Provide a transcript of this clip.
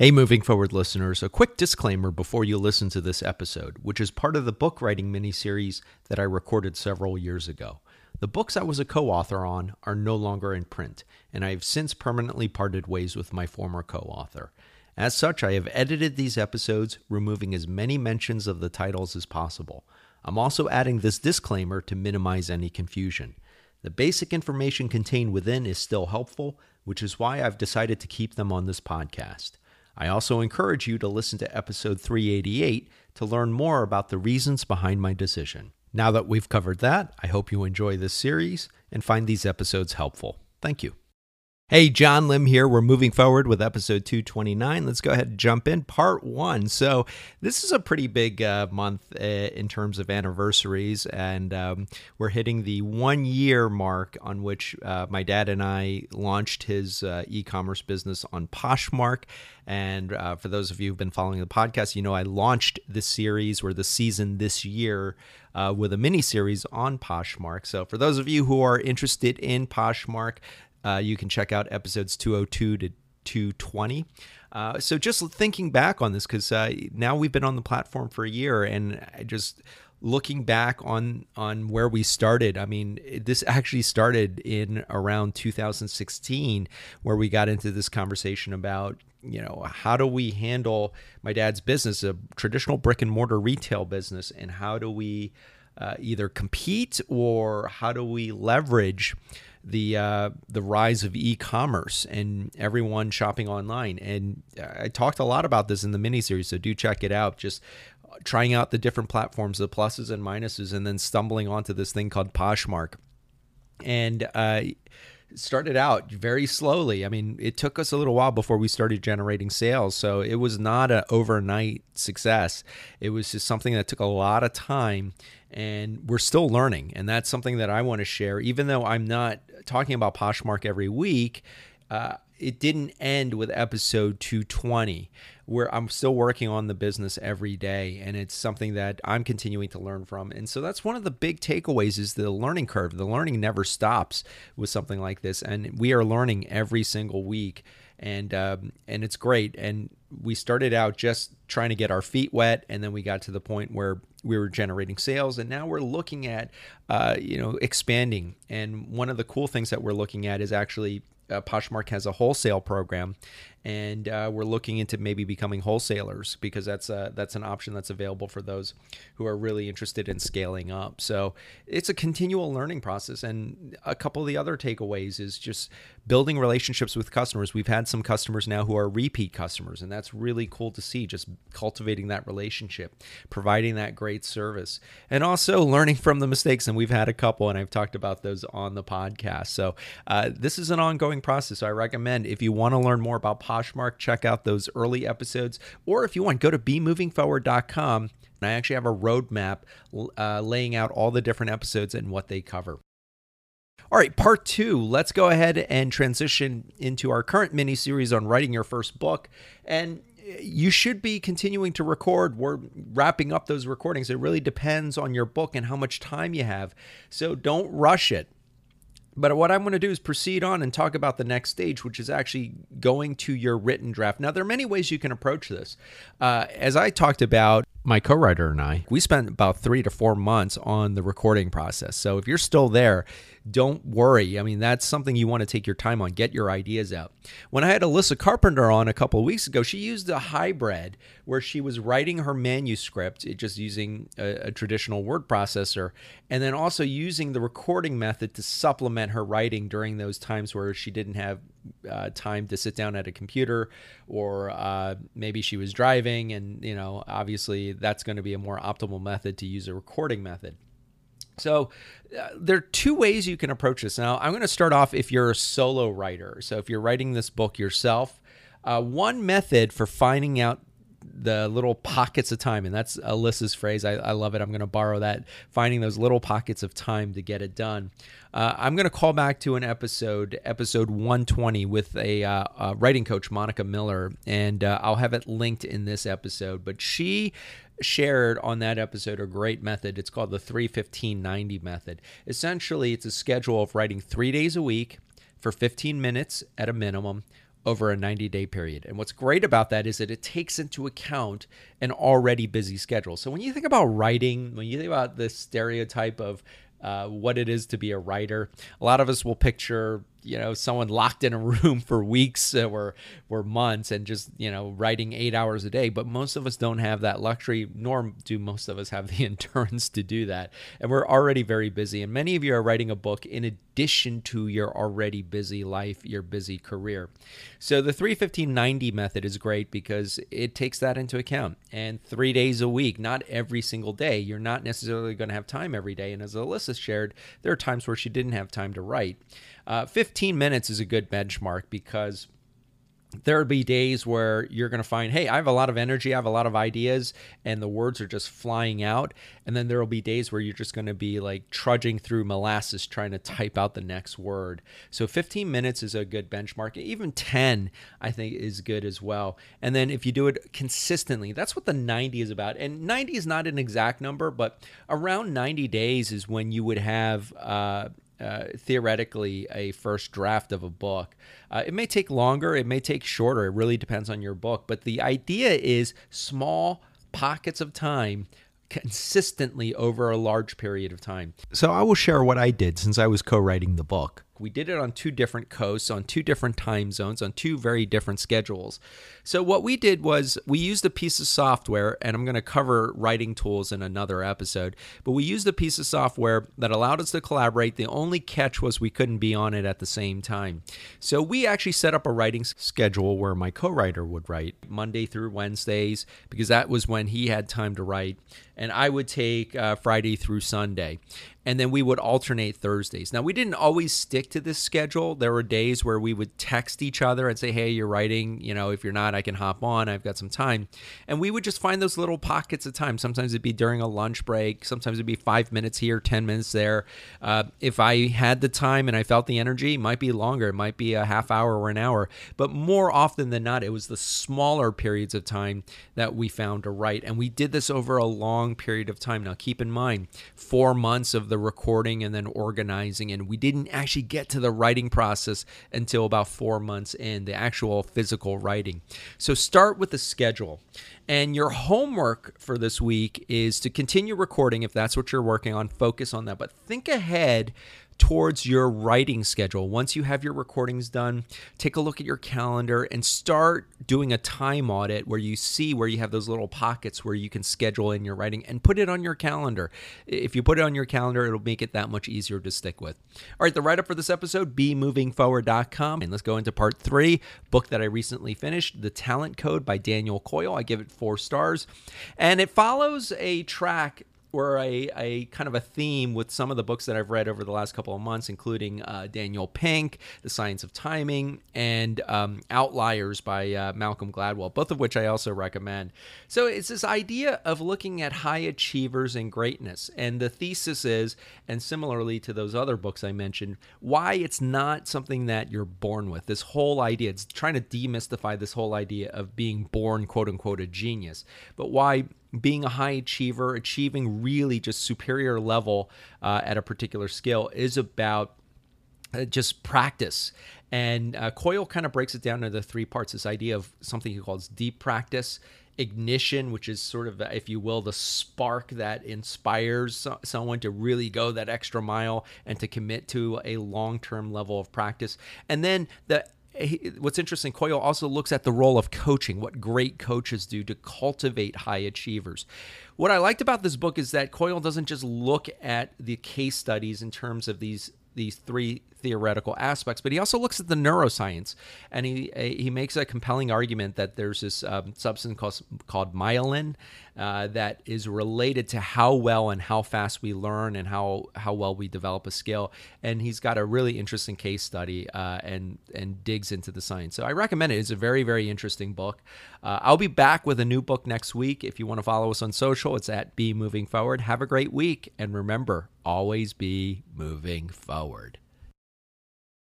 Hey, moving forward listeners, a quick disclaimer before you listen to this episode, which is part of the book writing miniseries that I recorded several years ago. The books I was a co author on are no longer in print, and I have since permanently parted ways with my former co author. As such, I have edited these episodes, removing as many mentions of the titles as possible. I'm also adding this disclaimer to minimize any confusion. The basic information contained within is still helpful, which is why I've decided to keep them on this podcast. I also encourage you to listen to episode 388 to learn more about the reasons behind my decision. Now that we've covered that, I hope you enjoy this series and find these episodes helpful. Thank you. Hey, John Lim here. We're moving forward with episode 229. Let's go ahead and jump in. Part one. So, this is a pretty big uh, month uh, in terms of anniversaries, and um, we're hitting the one year mark on which uh, my dad and I launched his uh, e commerce business on Poshmark. And uh, for those of you who've been following the podcast, you know I launched the series or the season this year uh, with a mini series on Poshmark. So, for those of you who are interested in Poshmark, uh, you can check out episodes 202 to 220. Uh, so just thinking back on this, because uh, now we've been on the platform for a year, and just looking back on on where we started i mean this actually started in around 2016 where we got into this conversation about you know how do we handle my dad's business a traditional brick and mortar retail business and how do we uh, either compete or how do we leverage the uh, the rise of e-commerce and everyone shopping online. And I talked a lot about this in the miniseries, so do check it out. Just trying out the different platforms, the pluses and minuses, and then stumbling onto this thing called Poshmark. And uh, started out very slowly. I mean, it took us a little while before we started generating sales. So it was not an overnight success. It was just something that took a lot of time and we're still learning. And that's something that I want to share. Even though I'm not talking about Poshmark every week, uh, it didn't end with episode 220 where I'm still working on the business every day and it's something that I'm continuing to learn from. And so that's one of the big takeaways is the learning curve. The learning never stops with something like this and we are learning every single week and um, and it's great and we started out just trying to get our feet wet and then we got to the point where we were generating sales and now we're looking at uh, you know expanding and one of the cool things that we're looking at is actually uh, Poshmark has a wholesale program, and uh, we're looking into maybe becoming wholesalers because that's a, that's an option that's available for those who are really interested in scaling up. So it's a continual learning process. And a couple of the other takeaways is just building relationships with customers. We've had some customers now who are repeat customers, and that's really cool to see. Just cultivating that relationship, providing that great service, and also learning from the mistakes. And we've had a couple, and I've talked about those on the podcast. So uh, this is an ongoing process. So I recommend if you want to learn more about Poshmark, check out those early episodes. Or if you want, go to bemovingforward.com. And I actually have a roadmap uh, laying out all the different episodes and what they cover. All right, part two. Let's go ahead and transition into our current mini series on writing your first book. And you should be continuing to record. We're wrapping up those recordings. It really depends on your book and how much time you have. So don't rush it. But what I'm going to do is proceed on and talk about the next stage, which is actually going to your written draft. Now, there are many ways you can approach this. Uh, as I talked about, my co writer and I, we spent about three to four months on the recording process. So if you're still there, don't worry. I mean, that's something you want to take your time on. Get your ideas out. When I had Alyssa Carpenter on a couple of weeks ago, she used a hybrid where she was writing her manuscript, just using a, a traditional word processor, and then also using the recording method to supplement her writing during those times where she didn't have uh, time to sit down at a computer or uh, maybe she was driving and you know obviously that's going to be a more optimal method to use a recording method. So uh, there are two ways you can approach this. Now i'm going to start off if you're a solo writer. So if you're writing this book yourself uh, one method for finding out the little pockets of time and that's alyssa's phrase. I, I love it. I'm going to borrow that finding those little pockets of time to get it done. Uh, i'm going to call back to an episode episode 120 with a, uh, a writing coach monica miller and uh, i'll have it linked in this episode. But she shared on that episode a great method. It's called the 31590 method. Essentially it's a schedule of writing three days a week for 15 minutes at a minimum over a 90 day period. And what's great about that is that it takes into account an already busy schedule. So when you think about writing, when you think about the stereotype of uh, what it is to be a writer. A lot of us will picture you know someone locked in a room for weeks uh, or or months and just you know writing eight hours a day. But most of us don't have that luxury nor do most of us have the endurance to do that. And we're already very busy. And many of you are writing a book in addition to your already busy life your busy career. So the 31590 method is great because it takes that into account. And three days a week not every single day. You're not necessarily going to have time every day. And as alyssa shared there are times where she didn't have time to write uh, 15 minutes is a good benchmark because there'll be days where you're going to find, hey, I have a lot of energy, I have a lot of ideas, and the words are just flying out. And then there'll be days where you're just going to be like trudging through molasses trying to type out the next word. So 15 minutes is a good benchmark. Even 10, I think, is good as well. And then if you do it consistently, that's what the 90 is about. And 90 is not an exact number, but around 90 days is when you would have. Uh, uh, theoretically a first draft of a book. Uh, it may take longer, it may take shorter. It really depends on your book. But the idea is small pockets of time consistently over a large period of time. So I will share what I did since I was co writing the book. We did it on two different coasts, on two different time zones, on two very different schedules. So, what we did was we used a piece of software, and I'm going to cover writing tools in another episode, but we used a piece of software that allowed us to collaborate. The only catch was we couldn't be on it at the same time. So, we actually set up a writing schedule where my co writer would write Monday through Wednesdays because that was when he had time to write, and I would take uh, Friday through Sunday and then we would alternate Thursdays. Now, we didn't always stick to this schedule. There were days where we would text each other and say, Hey, you're writing. You know, if you're not, I can hop on. I've got some time. And we would just find those little pockets of time. Sometimes it'd be during a lunch break, sometimes it'd be five minutes here, 10 minutes there. Uh, if I had the time and I felt the energy, it might be longer. It might be a half hour or an hour. But more often than not, it was the smaller periods of time that we found to write. And we did this over a long period of time. Now, keep in mind, four months of the recording and then organizing. And we didn't actually get to the writing process until about four months in, the actual physical writing. So start with the schedule. And your homework for this week is to continue recording if that's what you're working on, focus on that. But think ahead towards your writing schedule. Once you have your recordings done, take a look at your calendar and start doing a time audit where you see where you have those little pockets where you can schedule in your writing and put it on your calendar. If you put it on your calendar, it'll make it that much easier to stick with. All right, the write up for this episode, bemovingforward.com. And let's go into part three, book that I recently finished, The Talent Code by Daniel Coyle. I give it four stars. And it follows a track were a, a kind of a theme with some of the books that I've read over the last couple of months, including uh, Daniel Pink, The Science of Timing, and um, Outliers by uh, Malcolm Gladwell, both of which I also recommend. So it's this idea of looking at high achievers and greatness. And the thesis is, and similarly to those other books I mentioned, why it's not something that you're born with. This whole idea, it's trying to demystify this whole idea of being born, quote unquote, a genius, but why being a high achiever, achieving really just superior level uh, at a particular skill is about uh, just practice. And uh, Coyle kind of breaks it down into three parts this idea of something he calls deep practice, ignition, which is sort of, if you will, the spark that inspires someone to really go that extra mile and to commit to a long term level of practice. And then the what's interesting, Coyle also looks at the role of coaching, what great coaches do to cultivate high achievers. What I liked about this book is that Coyle doesn't just look at the case studies in terms of these these three theoretical aspects, but he also looks at the neuroscience, and he he makes a compelling argument that there's this um, substance called, called myelin uh, that is related to how well and how fast we learn and how how well we develop a skill. And he's got a really interesting case study uh, and and digs into the science. So I recommend it. It's a very very interesting book. Uh, I'll be back with a new book next week. If you want to follow us on social, it's at Be Moving Forward. Have a great week, and remember, always be moving forward.